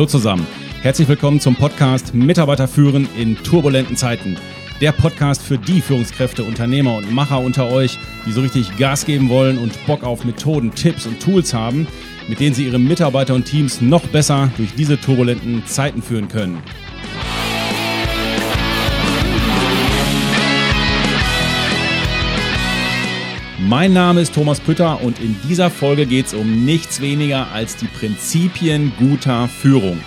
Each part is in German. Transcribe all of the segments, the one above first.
Hallo zusammen. Herzlich willkommen zum Podcast Mitarbeiter führen in turbulenten Zeiten. Der Podcast für die Führungskräfte, Unternehmer und Macher unter euch, die so richtig Gas geben wollen und Bock auf Methoden, Tipps und Tools haben, mit denen sie ihre Mitarbeiter und Teams noch besser durch diese turbulenten Zeiten führen können. Mein Name ist Thomas Pütter und in dieser Folge geht es um nichts weniger als die Prinzipien guter Führung.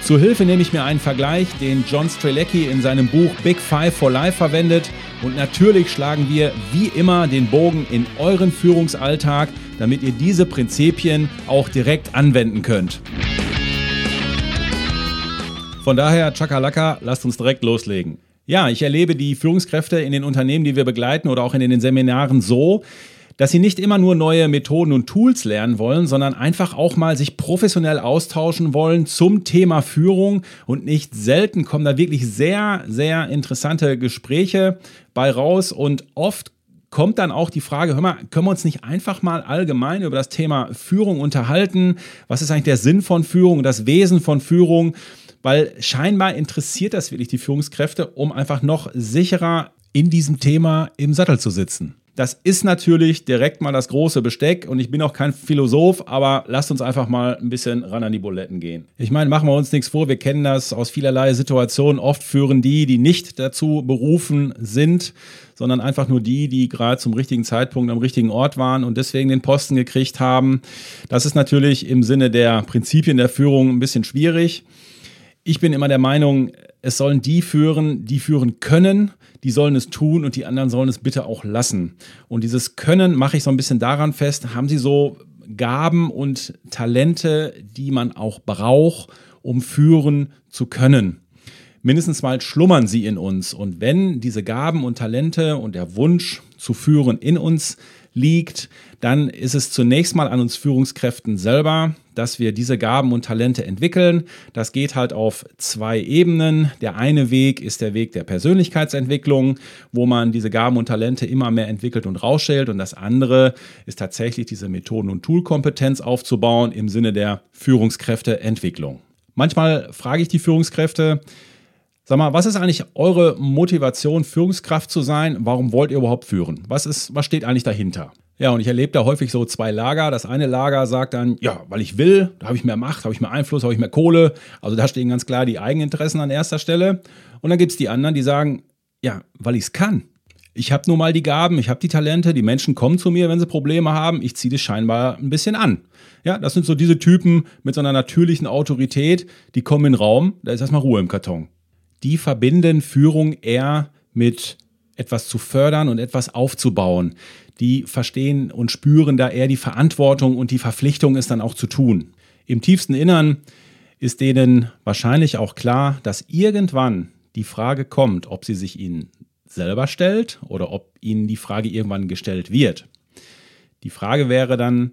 Zur Hilfe nehme ich mir einen Vergleich, den John Strelecki in seinem Buch Big Five for Life verwendet. Und natürlich schlagen wir wie immer den Bogen in euren Führungsalltag, damit ihr diese Prinzipien auch direkt anwenden könnt. Von daher, Chakalaka, lasst uns direkt loslegen. Ja, ich erlebe die Führungskräfte in den Unternehmen, die wir begleiten oder auch in den Seminaren so, dass sie nicht immer nur neue Methoden und Tools lernen wollen, sondern einfach auch mal sich professionell austauschen wollen zum Thema Führung und nicht selten kommen da wirklich sehr, sehr interessante Gespräche bei raus und oft kommt dann auch die Frage, hör mal, können wir uns nicht einfach mal allgemein über das Thema Führung unterhalten? Was ist eigentlich der Sinn von Führung, das Wesen von Führung? Weil scheinbar interessiert das wirklich die Führungskräfte, um einfach noch sicherer in diesem Thema im Sattel zu sitzen. Das ist natürlich direkt mal das große Besteck und ich bin auch kein Philosoph, aber lasst uns einfach mal ein bisschen ran an die Buletten gehen. Ich meine, machen wir uns nichts vor, wir kennen das aus vielerlei Situationen. Oft führen die, die nicht dazu berufen sind, sondern einfach nur die, die gerade zum richtigen Zeitpunkt am richtigen Ort waren und deswegen den Posten gekriegt haben. Das ist natürlich im Sinne der Prinzipien der Führung ein bisschen schwierig. Ich bin immer der Meinung, es sollen die führen, die führen können, die sollen es tun und die anderen sollen es bitte auch lassen. Und dieses Können mache ich so ein bisschen daran fest, haben sie so Gaben und Talente, die man auch braucht, um führen zu können. Mindestens mal schlummern sie in uns. Und wenn diese Gaben und Talente und der Wunsch zu führen in uns liegt, dann ist es zunächst mal an uns Führungskräften selber, dass wir diese Gaben und Talente entwickeln. Das geht halt auf zwei Ebenen. Der eine Weg ist der Weg der Persönlichkeitsentwicklung, wo man diese Gaben und Talente immer mehr entwickelt und rausschält. Und das andere ist tatsächlich diese Methoden- und Toolkompetenz aufzubauen im Sinne der Führungskräfteentwicklung. Manchmal frage ich die Führungskräfte, Sag mal, was ist eigentlich eure Motivation, Führungskraft zu sein? Warum wollt ihr überhaupt führen? Was, ist, was steht eigentlich dahinter? Ja, und ich erlebe da häufig so zwei Lager. Das eine Lager sagt dann, ja, weil ich will, da habe ich mehr Macht, habe ich mehr Einfluss, habe ich mehr Kohle. Also da stehen ganz klar die Eigeninteressen an erster Stelle. Und dann gibt es die anderen, die sagen, ja, weil ich es kann. Ich habe nun mal die Gaben, ich habe die Talente, die Menschen kommen zu mir, wenn sie Probleme haben. Ich ziehe das scheinbar ein bisschen an. Ja, das sind so diese Typen mit so einer natürlichen Autorität, die kommen in den Raum, da ist erstmal Ruhe im Karton. Die verbinden Führung eher mit etwas zu fördern und etwas aufzubauen die verstehen und spüren da eher die Verantwortung und die Verpflichtung, es dann auch zu tun. Im tiefsten Innern ist denen wahrscheinlich auch klar, dass irgendwann die Frage kommt, ob sie sich ihnen selber stellt oder ob ihnen die Frage irgendwann gestellt wird. Die Frage wäre dann,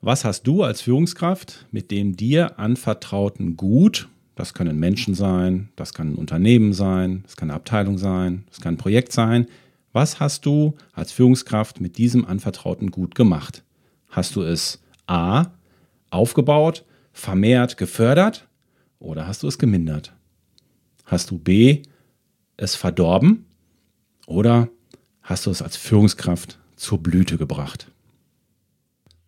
was hast du als Führungskraft mit dem dir anvertrauten Gut, das können Menschen sein, das kann ein Unternehmen sein, das kann eine Abteilung sein, das kann ein Projekt sein, was hast du als Führungskraft mit diesem anvertrauten Gut gemacht? Hast du es A aufgebaut, vermehrt, gefördert oder hast du es gemindert? Hast du B es verdorben oder hast du es als Führungskraft zur Blüte gebracht?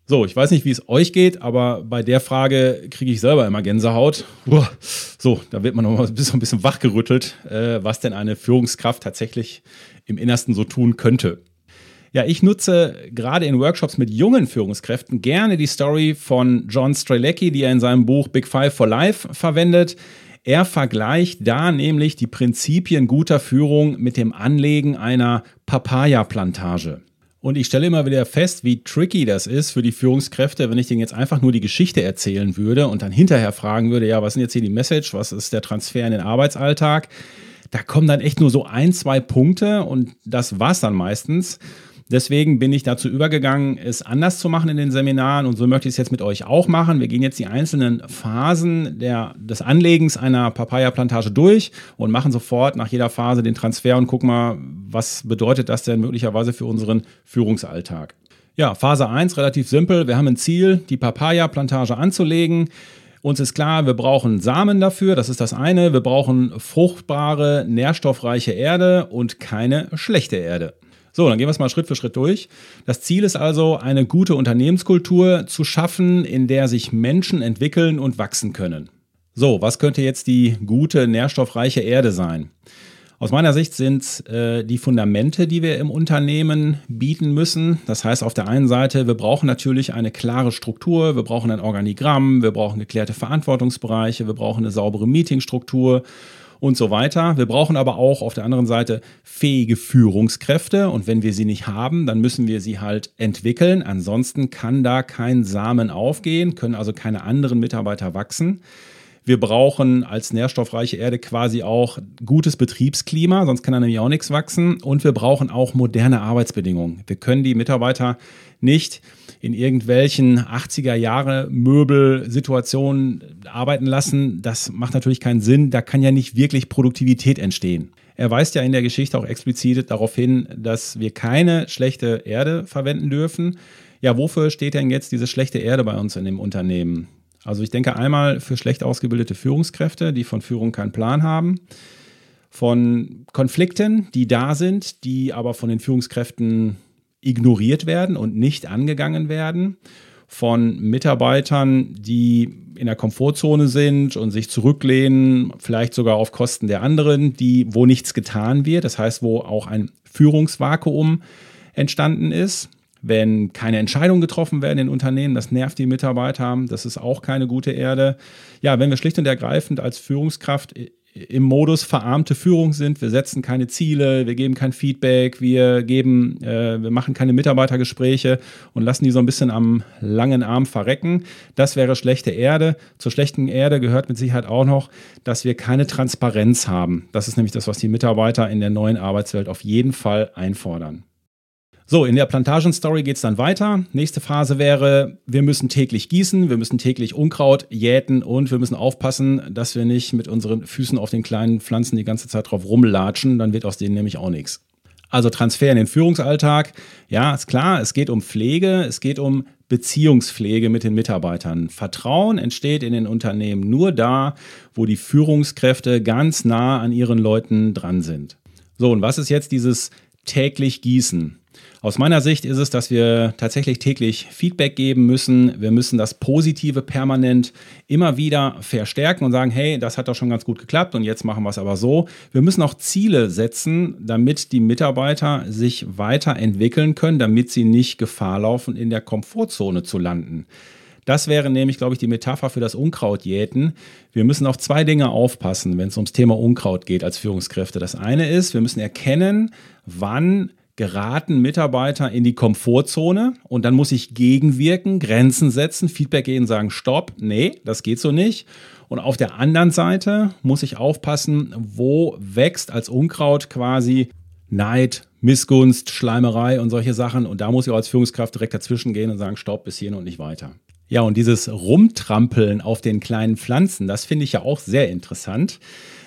So, ich weiß nicht, wie es euch geht, aber bei der Frage kriege ich selber immer Gänsehaut. So, da wird man noch mal ein bisschen, ein bisschen wachgerüttelt, äh, was denn eine Führungskraft tatsächlich im Innersten so tun könnte. Ja, ich nutze gerade in Workshops mit jungen Führungskräften gerne die Story von John Strelecki, die er in seinem Buch Big Five for Life verwendet. Er vergleicht da nämlich die Prinzipien guter Führung mit dem Anlegen einer Papaya-Plantage. Und ich stelle immer wieder fest, wie tricky das ist für die Führungskräfte, wenn ich denen jetzt einfach nur die Geschichte erzählen würde und dann hinterher fragen würde, ja, was sind jetzt hier die Message, was ist der Transfer in den Arbeitsalltag? Da kommen dann echt nur so ein, zwei Punkte und das war's dann meistens. Deswegen bin ich dazu übergegangen, es anders zu machen in den Seminaren und so möchte ich es jetzt mit euch auch machen. Wir gehen jetzt die einzelnen Phasen der, des Anlegens einer Papaya-Plantage durch und machen sofort nach jeder Phase den Transfer und gucken mal, was bedeutet das denn möglicherweise für unseren Führungsalltag. Ja, Phase 1 relativ simpel. Wir haben ein Ziel, die Papaya-Plantage anzulegen. Uns ist klar, wir brauchen Samen dafür, das ist das eine. Wir brauchen fruchtbare, nährstoffreiche Erde und keine schlechte Erde. So, dann gehen wir es mal Schritt für Schritt durch. Das Ziel ist also, eine gute Unternehmenskultur zu schaffen, in der sich Menschen entwickeln und wachsen können. So, was könnte jetzt die gute, nährstoffreiche Erde sein? Aus meiner Sicht sind äh, die Fundamente, die wir im Unternehmen bieten müssen. Das heißt, auf der einen Seite, wir brauchen natürlich eine klare Struktur, wir brauchen ein Organigramm, wir brauchen geklärte Verantwortungsbereiche, wir brauchen eine saubere Meetingstruktur und so weiter. Wir brauchen aber auch auf der anderen Seite fähige Führungskräfte und wenn wir sie nicht haben, dann müssen wir sie halt entwickeln. Ansonsten kann da kein Samen aufgehen, können also keine anderen Mitarbeiter wachsen. Wir brauchen als nährstoffreiche Erde quasi auch gutes Betriebsklima, sonst kann da nämlich auch nichts wachsen. Und wir brauchen auch moderne Arbeitsbedingungen. Wir können die Mitarbeiter nicht in irgendwelchen 80er Jahre Möbelsituationen arbeiten lassen. Das macht natürlich keinen Sinn. Da kann ja nicht wirklich Produktivität entstehen. Er weist ja in der Geschichte auch explizit darauf hin, dass wir keine schlechte Erde verwenden dürfen. Ja, wofür steht denn jetzt diese schlechte Erde bei uns in dem Unternehmen? Also ich denke einmal für schlecht ausgebildete Führungskräfte, die von Führung keinen Plan haben, von Konflikten, die da sind, die aber von den Führungskräften ignoriert werden und nicht angegangen werden, von Mitarbeitern, die in der Komfortzone sind und sich zurücklehnen, vielleicht sogar auf Kosten der anderen, die wo nichts getan wird, das heißt, wo auch ein Führungsvakuum entstanden ist wenn keine Entscheidungen getroffen werden in Unternehmen, das nervt die Mitarbeiter, das ist auch keine gute Erde. Ja, wenn wir schlicht und ergreifend als Führungskraft im Modus verarmte Führung sind, wir setzen keine Ziele, wir geben kein Feedback, wir geben, äh, wir machen keine Mitarbeitergespräche und lassen die so ein bisschen am langen Arm verrecken. Das wäre schlechte Erde. Zur schlechten Erde gehört mit Sicherheit auch noch, dass wir keine Transparenz haben. Das ist nämlich das, was die Mitarbeiter in der neuen Arbeitswelt auf jeden Fall einfordern. So, in der Plantagen-Story geht es dann weiter. Nächste Phase wäre, wir müssen täglich gießen, wir müssen täglich Unkraut jäten und wir müssen aufpassen, dass wir nicht mit unseren Füßen auf den kleinen Pflanzen die ganze Zeit drauf rumlatschen, dann wird aus denen nämlich auch nichts. Also Transfer in den Führungsalltag. Ja, ist klar, es geht um Pflege, es geht um Beziehungspflege mit den Mitarbeitern. Vertrauen entsteht in den Unternehmen nur da, wo die Führungskräfte ganz nah an ihren Leuten dran sind. So, und was ist jetzt dieses täglich Gießen? Aus meiner Sicht ist es, dass wir tatsächlich täglich Feedback geben müssen. Wir müssen das Positive permanent immer wieder verstärken und sagen, hey, das hat doch schon ganz gut geklappt und jetzt machen wir es aber so. Wir müssen auch Ziele setzen, damit die Mitarbeiter sich weiterentwickeln können, damit sie nicht Gefahr laufen, in der Komfortzone zu landen. Das wäre nämlich, glaube ich, die Metapher für das Unkrautjäten. Wir müssen auf zwei Dinge aufpassen, wenn es ums Thema Unkraut geht als Führungskräfte. Das eine ist, wir müssen erkennen, wann geraten Mitarbeiter in die Komfortzone und dann muss ich gegenwirken, Grenzen setzen, Feedback geben, sagen, stopp, nee, das geht so nicht. Und auf der anderen Seite muss ich aufpassen, wo wächst als Unkraut quasi Neid, Missgunst, Schleimerei und solche Sachen. Und da muss ich auch als Führungskraft direkt dazwischen gehen und sagen, stopp, bis hierhin und nicht weiter. Ja, und dieses Rumtrampeln auf den kleinen Pflanzen, das finde ich ja auch sehr interessant.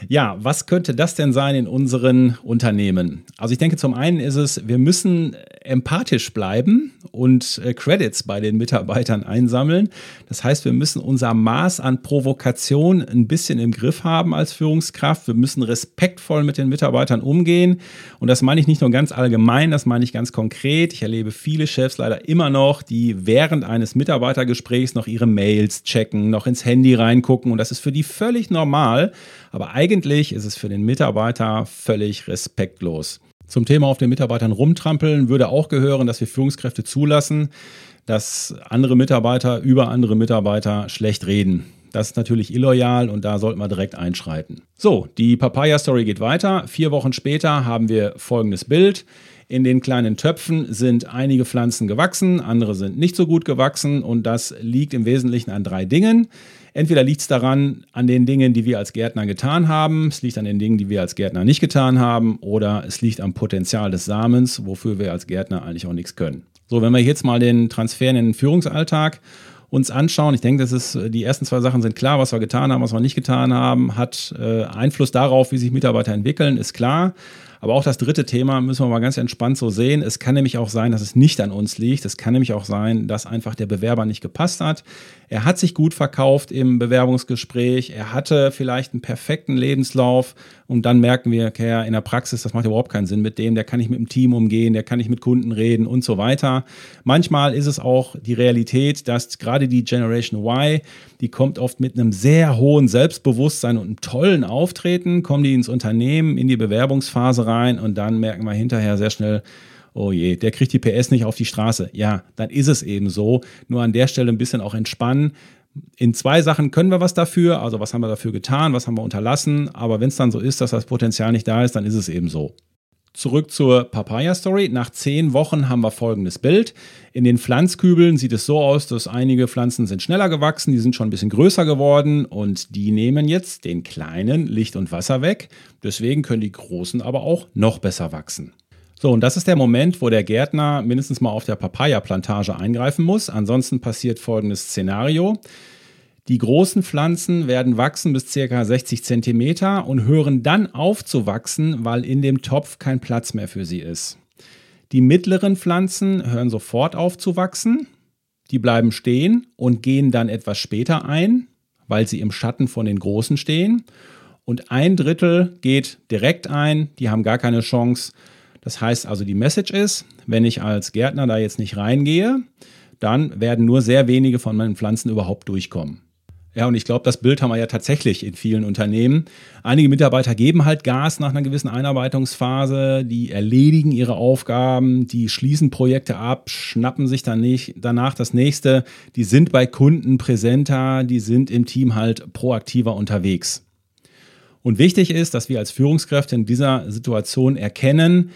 Ja, was könnte das denn sein in unseren Unternehmen? Also ich denke, zum einen ist es, wir müssen empathisch bleiben und äh, Credits bei den Mitarbeitern einsammeln. Das heißt, wir müssen unser Maß an Provokation ein bisschen im Griff haben als Führungskraft. Wir müssen respektvoll mit den Mitarbeitern umgehen. Und das meine ich nicht nur ganz allgemein, das meine ich ganz konkret. Ich erlebe viele Chefs leider immer noch, die während eines Mitarbeitergesprächs noch ihre Mails checken, noch ins Handy reingucken. Und das ist für die völlig normal. Aber eigentlich ist es für den Mitarbeiter völlig respektlos. Zum Thema auf den Mitarbeitern rumtrampeln würde auch gehören, dass wir Führungskräfte zulassen, dass andere Mitarbeiter über andere Mitarbeiter schlecht reden. Das ist natürlich illoyal und da sollten wir direkt einschreiten. So, die Papaya-Story geht weiter. Vier Wochen später haben wir folgendes Bild. In den kleinen Töpfen sind einige Pflanzen gewachsen, andere sind nicht so gut gewachsen und das liegt im Wesentlichen an drei Dingen. Entweder liegt es daran, an den Dingen, die wir als Gärtner getan haben, es liegt an den Dingen, die wir als Gärtner nicht getan haben, oder es liegt am Potenzial des Samens, wofür wir als Gärtner eigentlich auch nichts können. So, wenn wir jetzt mal den Transfer in den Führungsalltag uns anschauen. Ich denke, das ist, die ersten zwei Sachen sind klar, was wir getan haben, was wir nicht getan haben, hat äh, Einfluss darauf, wie sich Mitarbeiter entwickeln, ist klar. Aber auch das dritte Thema müssen wir mal ganz entspannt so sehen. Es kann nämlich auch sein, dass es nicht an uns liegt. Es kann nämlich auch sein, dass einfach der Bewerber nicht gepasst hat. Er hat sich gut verkauft im Bewerbungsgespräch. Er hatte vielleicht einen perfekten Lebenslauf. Und dann merken wir, okay, in der Praxis, das macht überhaupt keinen Sinn mit dem. Der kann nicht mit dem Team umgehen, der kann nicht mit Kunden reden und so weiter. Manchmal ist es auch die Realität, dass gerade die Generation Y, die kommt oft mit einem sehr hohen Selbstbewusstsein und einem tollen Auftreten, kommen die ins Unternehmen, in die Bewerbungsphase rein und dann merken wir hinterher sehr schnell, oh je, der kriegt die PS nicht auf die Straße. Ja, dann ist es eben so. Nur an der Stelle ein bisschen auch entspannen. In zwei Sachen können wir was dafür, also was haben wir dafür getan, was haben wir unterlassen, aber wenn es dann so ist, dass das Potenzial nicht da ist, dann ist es eben so. Zurück zur Papaya-Story. Nach zehn Wochen haben wir folgendes Bild. In den Pflanzkübeln sieht es so aus, dass einige Pflanzen sind schneller gewachsen, die sind schon ein bisschen größer geworden und die nehmen jetzt den kleinen Licht und Wasser weg. Deswegen können die großen aber auch noch besser wachsen. So, und das ist der Moment, wo der Gärtner mindestens mal auf der Papaya-Plantage eingreifen muss. Ansonsten passiert folgendes Szenario. Die großen Pflanzen werden wachsen bis ca. 60 cm und hören dann auf zu wachsen, weil in dem Topf kein Platz mehr für sie ist. Die mittleren Pflanzen hören sofort auf zu wachsen, die bleiben stehen und gehen dann etwas später ein, weil sie im Schatten von den großen stehen. Und ein Drittel geht direkt ein, die haben gar keine Chance. Das heißt also, die Message ist, wenn ich als Gärtner da jetzt nicht reingehe, dann werden nur sehr wenige von meinen Pflanzen überhaupt durchkommen. Ja, und ich glaube, das Bild haben wir ja tatsächlich in vielen Unternehmen. Einige Mitarbeiter geben halt Gas nach einer gewissen Einarbeitungsphase, die erledigen ihre Aufgaben, die schließen Projekte ab, schnappen sich dann nicht, danach das nächste, die sind bei Kunden präsenter, die sind im Team halt proaktiver unterwegs. Und wichtig ist, dass wir als Führungskräfte in dieser Situation erkennen,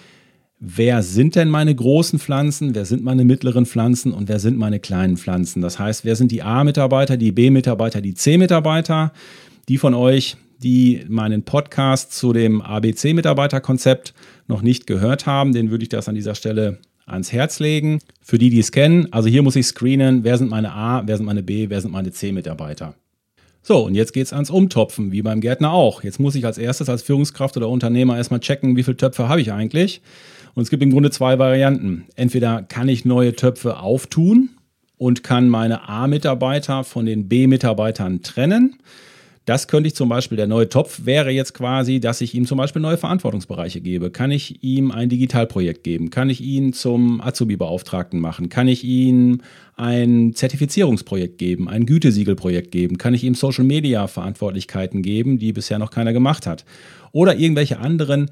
wer sind denn meine großen Pflanzen, wer sind meine mittleren Pflanzen und wer sind meine kleinen Pflanzen. Das heißt, wer sind die A-Mitarbeiter, die B-Mitarbeiter, die C-Mitarbeiter. Die von euch, die meinen Podcast zu dem ABC-Mitarbeiterkonzept noch nicht gehört haben, den würde ich das an dieser Stelle ans Herz legen. Für die, die es kennen, also hier muss ich screenen, wer sind meine A, wer sind meine B, wer sind meine C-Mitarbeiter. So, und jetzt geht es ans Umtopfen, wie beim Gärtner auch. Jetzt muss ich als erstes als Führungskraft oder Unternehmer erstmal checken, wie viele Töpfe habe ich eigentlich. Und es gibt im Grunde zwei Varianten. Entweder kann ich neue Töpfe auftun und kann meine A-Mitarbeiter von den B-Mitarbeitern trennen. Das könnte ich zum Beispiel, der neue Topf wäre jetzt quasi, dass ich ihm zum Beispiel neue Verantwortungsbereiche gebe. Kann ich ihm ein Digitalprojekt geben? Kann ich ihn zum Azubi-Beauftragten machen? Kann ich ihm ein Zertifizierungsprojekt geben? Ein Gütesiegelprojekt geben? Kann ich ihm Social-Media-Verantwortlichkeiten geben, die bisher noch keiner gemacht hat? Oder irgendwelche anderen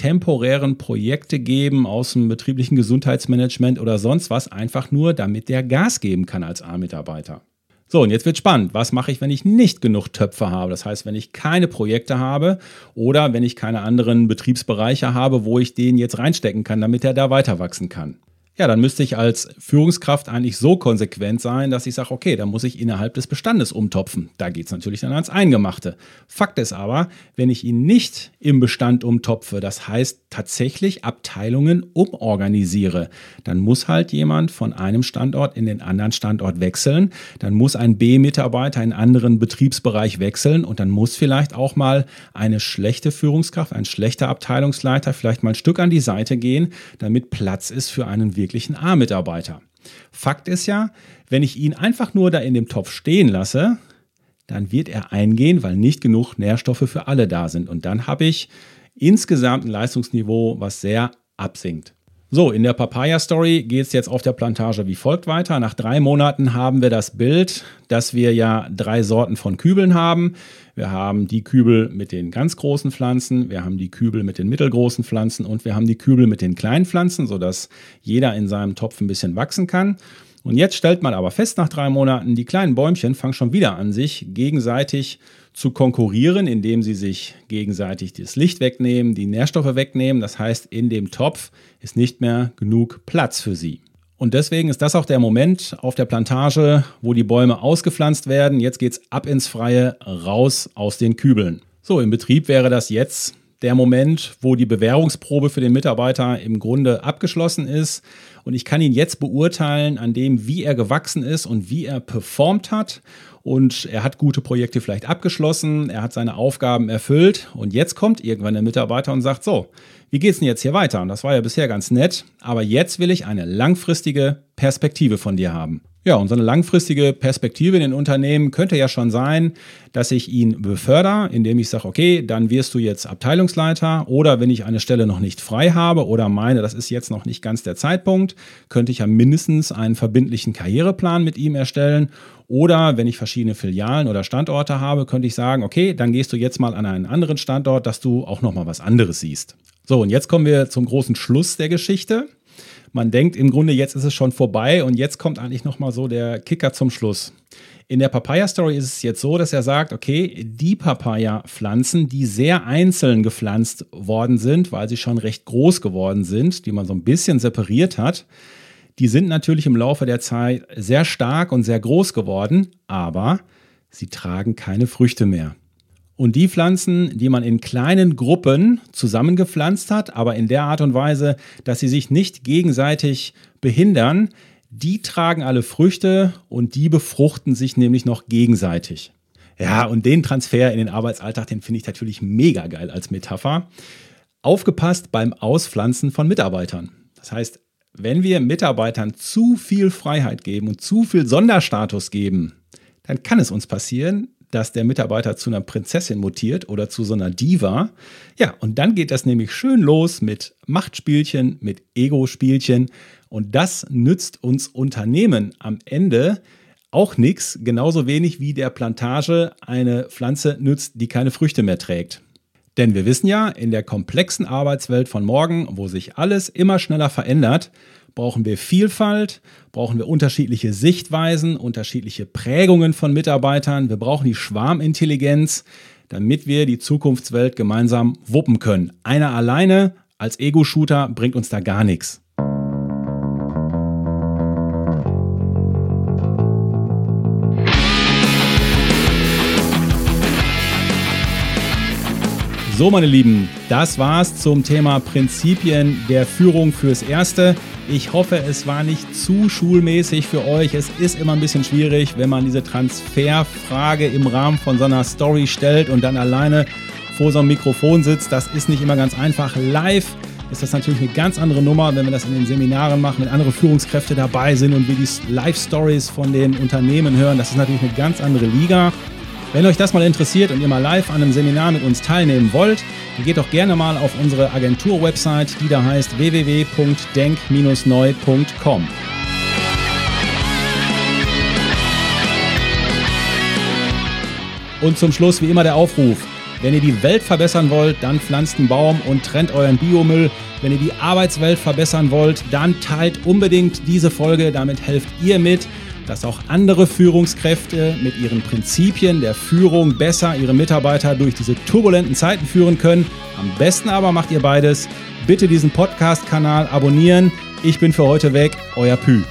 temporären Projekte geben aus dem betrieblichen Gesundheitsmanagement oder sonst was, einfach nur, damit der Gas geben kann als A-Mitarbeiter. So, und jetzt wird spannend. Was mache ich, wenn ich nicht genug Töpfe habe? Das heißt, wenn ich keine Projekte habe oder wenn ich keine anderen Betriebsbereiche habe, wo ich den jetzt reinstecken kann, damit er da weiter wachsen kann ja, dann müsste ich als Führungskraft eigentlich so konsequent sein, dass ich sage, okay, dann muss ich innerhalb des Bestandes umtopfen. Da geht es natürlich dann ans Eingemachte. Fakt ist aber, wenn ich ihn nicht im Bestand umtopfe, das heißt tatsächlich Abteilungen umorganisiere, dann muss halt jemand von einem Standort in den anderen Standort wechseln, dann muss ein B-Mitarbeiter in einen anderen Betriebsbereich wechseln und dann muss vielleicht auch mal eine schlechte Führungskraft, ein schlechter Abteilungsleiter vielleicht mal ein Stück an die Seite gehen, damit Platz ist für einen wirklichen A-Mitarbeiter. Fakt ist ja, wenn ich ihn einfach nur da in dem Topf stehen lasse, dann wird er eingehen, weil nicht genug Nährstoffe für alle da sind. Und dann habe ich insgesamt ein Leistungsniveau, was sehr absinkt. So, in der Papaya-Story geht es jetzt auf der Plantage wie folgt weiter. Nach drei Monaten haben wir das Bild, dass wir ja drei Sorten von Kübeln haben. Wir haben die Kübel mit den ganz großen Pflanzen, wir haben die Kübel mit den mittelgroßen Pflanzen und wir haben die Kübel mit den kleinen Pflanzen, sodass jeder in seinem Topf ein bisschen wachsen kann. Und jetzt stellt man aber fest nach drei Monaten, die kleinen Bäumchen fangen schon wieder an, sich gegenseitig zu konkurrieren, indem sie sich gegenseitig das Licht wegnehmen, die Nährstoffe wegnehmen. Das heißt, in dem Topf ist nicht mehr genug Platz für sie. Und deswegen ist das auch der Moment auf der Plantage, wo die Bäume ausgepflanzt werden. Jetzt geht es ab ins Freie, raus aus den Kübeln. So, im Betrieb wäre das jetzt der Moment, wo die Bewährungsprobe für den Mitarbeiter im Grunde abgeschlossen ist. Und ich kann ihn jetzt beurteilen an dem, wie er gewachsen ist und wie er performt hat. Und er hat gute Projekte vielleicht abgeschlossen, er hat seine Aufgaben erfüllt. Und jetzt kommt irgendwann der Mitarbeiter und sagt, so, wie geht's denn jetzt hier weiter? Und das war ja bisher ganz nett, aber jetzt will ich eine langfristige Perspektive von dir haben. Ja, und so eine langfristige Perspektive in den Unternehmen könnte ja schon sein, dass ich ihn befördere, indem ich sage, okay, dann wirst du jetzt Abteilungsleiter oder wenn ich eine Stelle noch nicht frei habe oder meine, das ist jetzt noch nicht ganz der Zeitpunkt, könnte ich ja mindestens einen verbindlichen Karriereplan mit ihm erstellen oder wenn ich verschiedene Filialen oder Standorte habe, könnte ich sagen, okay, dann gehst du jetzt mal an einen anderen Standort, dass du auch noch mal was anderes siehst. So, und jetzt kommen wir zum großen Schluss der Geschichte man denkt im Grunde, jetzt ist es schon vorbei und jetzt kommt eigentlich nochmal so der Kicker zum Schluss. In der Papaya-Story ist es jetzt so, dass er sagt, okay, die Papaya-Pflanzen, die sehr einzeln gepflanzt worden sind, weil sie schon recht groß geworden sind, die man so ein bisschen separiert hat, die sind natürlich im Laufe der Zeit sehr stark und sehr groß geworden, aber sie tragen keine Früchte mehr. Und die Pflanzen, die man in kleinen Gruppen zusammengepflanzt hat, aber in der Art und Weise, dass sie sich nicht gegenseitig behindern, die tragen alle Früchte und die befruchten sich nämlich noch gegenseitig. Ja, und den Transfer in den Arbeitsalltag, den finde ich natürlich mega geil als Metapher. Aufgepasst beim Auspflanzen von Mitarbeitern. Das heißt, wenn wir Mitarbeitern zu viel Freiheit geben und zu viel Sonderstatus geben, dann kann es uns passieren, dass der Mitarbeiter zu einer Prinzessin mutiert oder zu so einer Diva. Ja, und dann geht das nämlich schön los mit Machtspielchen, mit Ego-Spielchen. Und das nützt uns Unternehmen am Ende auch nichts, genauso wenig wie der Plantage eine Pflanze nützt, die keine Früchte mehr trägt. Denn wir wissen ja, in der komplexen Arbeitswelt von morgen, wo sich alles immer schneller verändert, brauchen wir Vielfalt, brauchen wir unterschiedliche Sichtweisen, unterschiedliche Prägungen von Mitarbeitern. Wir brauchen die Schwarmintelligenz, damit wir die Zukunftswelt gemeinsam wuppen können. Einer alleine als Ego-Shooter bringt uns da gar nichts. So, meine Lieben, das war's zum Thema Prinzipien der Führung fürs Erste. Ich hoffe, es war nicht zu schulmäßig für euch. Es ist immer ein bisschen schwierig, wenn man diese Transferfrage im Rahmen von so einer Story stellt und dann alleine vor so einem Mikrofon sitzt. Das ist nicht immer ganz einfach. Live ist das natürlich eine ganz andere Nummer, wenn wir das in den Seminaren machen, wenn andere Führungskräfte dabei sind und wir die Live-Stories von den Unternehmen hören. Das ist natürlich eine ganz andere Liga. Wenn euch das mal interessiert und ihr mal live an einem Seminar mit uns teilnehmen wollt, dann geht doch gerne mal auf unsere Agentur-Website, die da heißt www.denk-neu.com. Und zum Schluss wie immer der Aufruf. Wenn ihr die Welt verbessern wollt, dann pflanzt einen Baum und trennt euren Biomüll. Wenn ihr die Arbeitswelt verbessern wollt, dann teilt unbedingt diese Folge. Damit helft ihr mit dass auch andere Führungskräfte mit ihren Prinzipien der Führung besser ihre Mitarbeiter durch diese turbulenten Zeiten führen können. Am besten aber macht ihr beides. Bitte diesen Podcast-Kanal abonnieren. Ich bin für heute weg, euer Pü.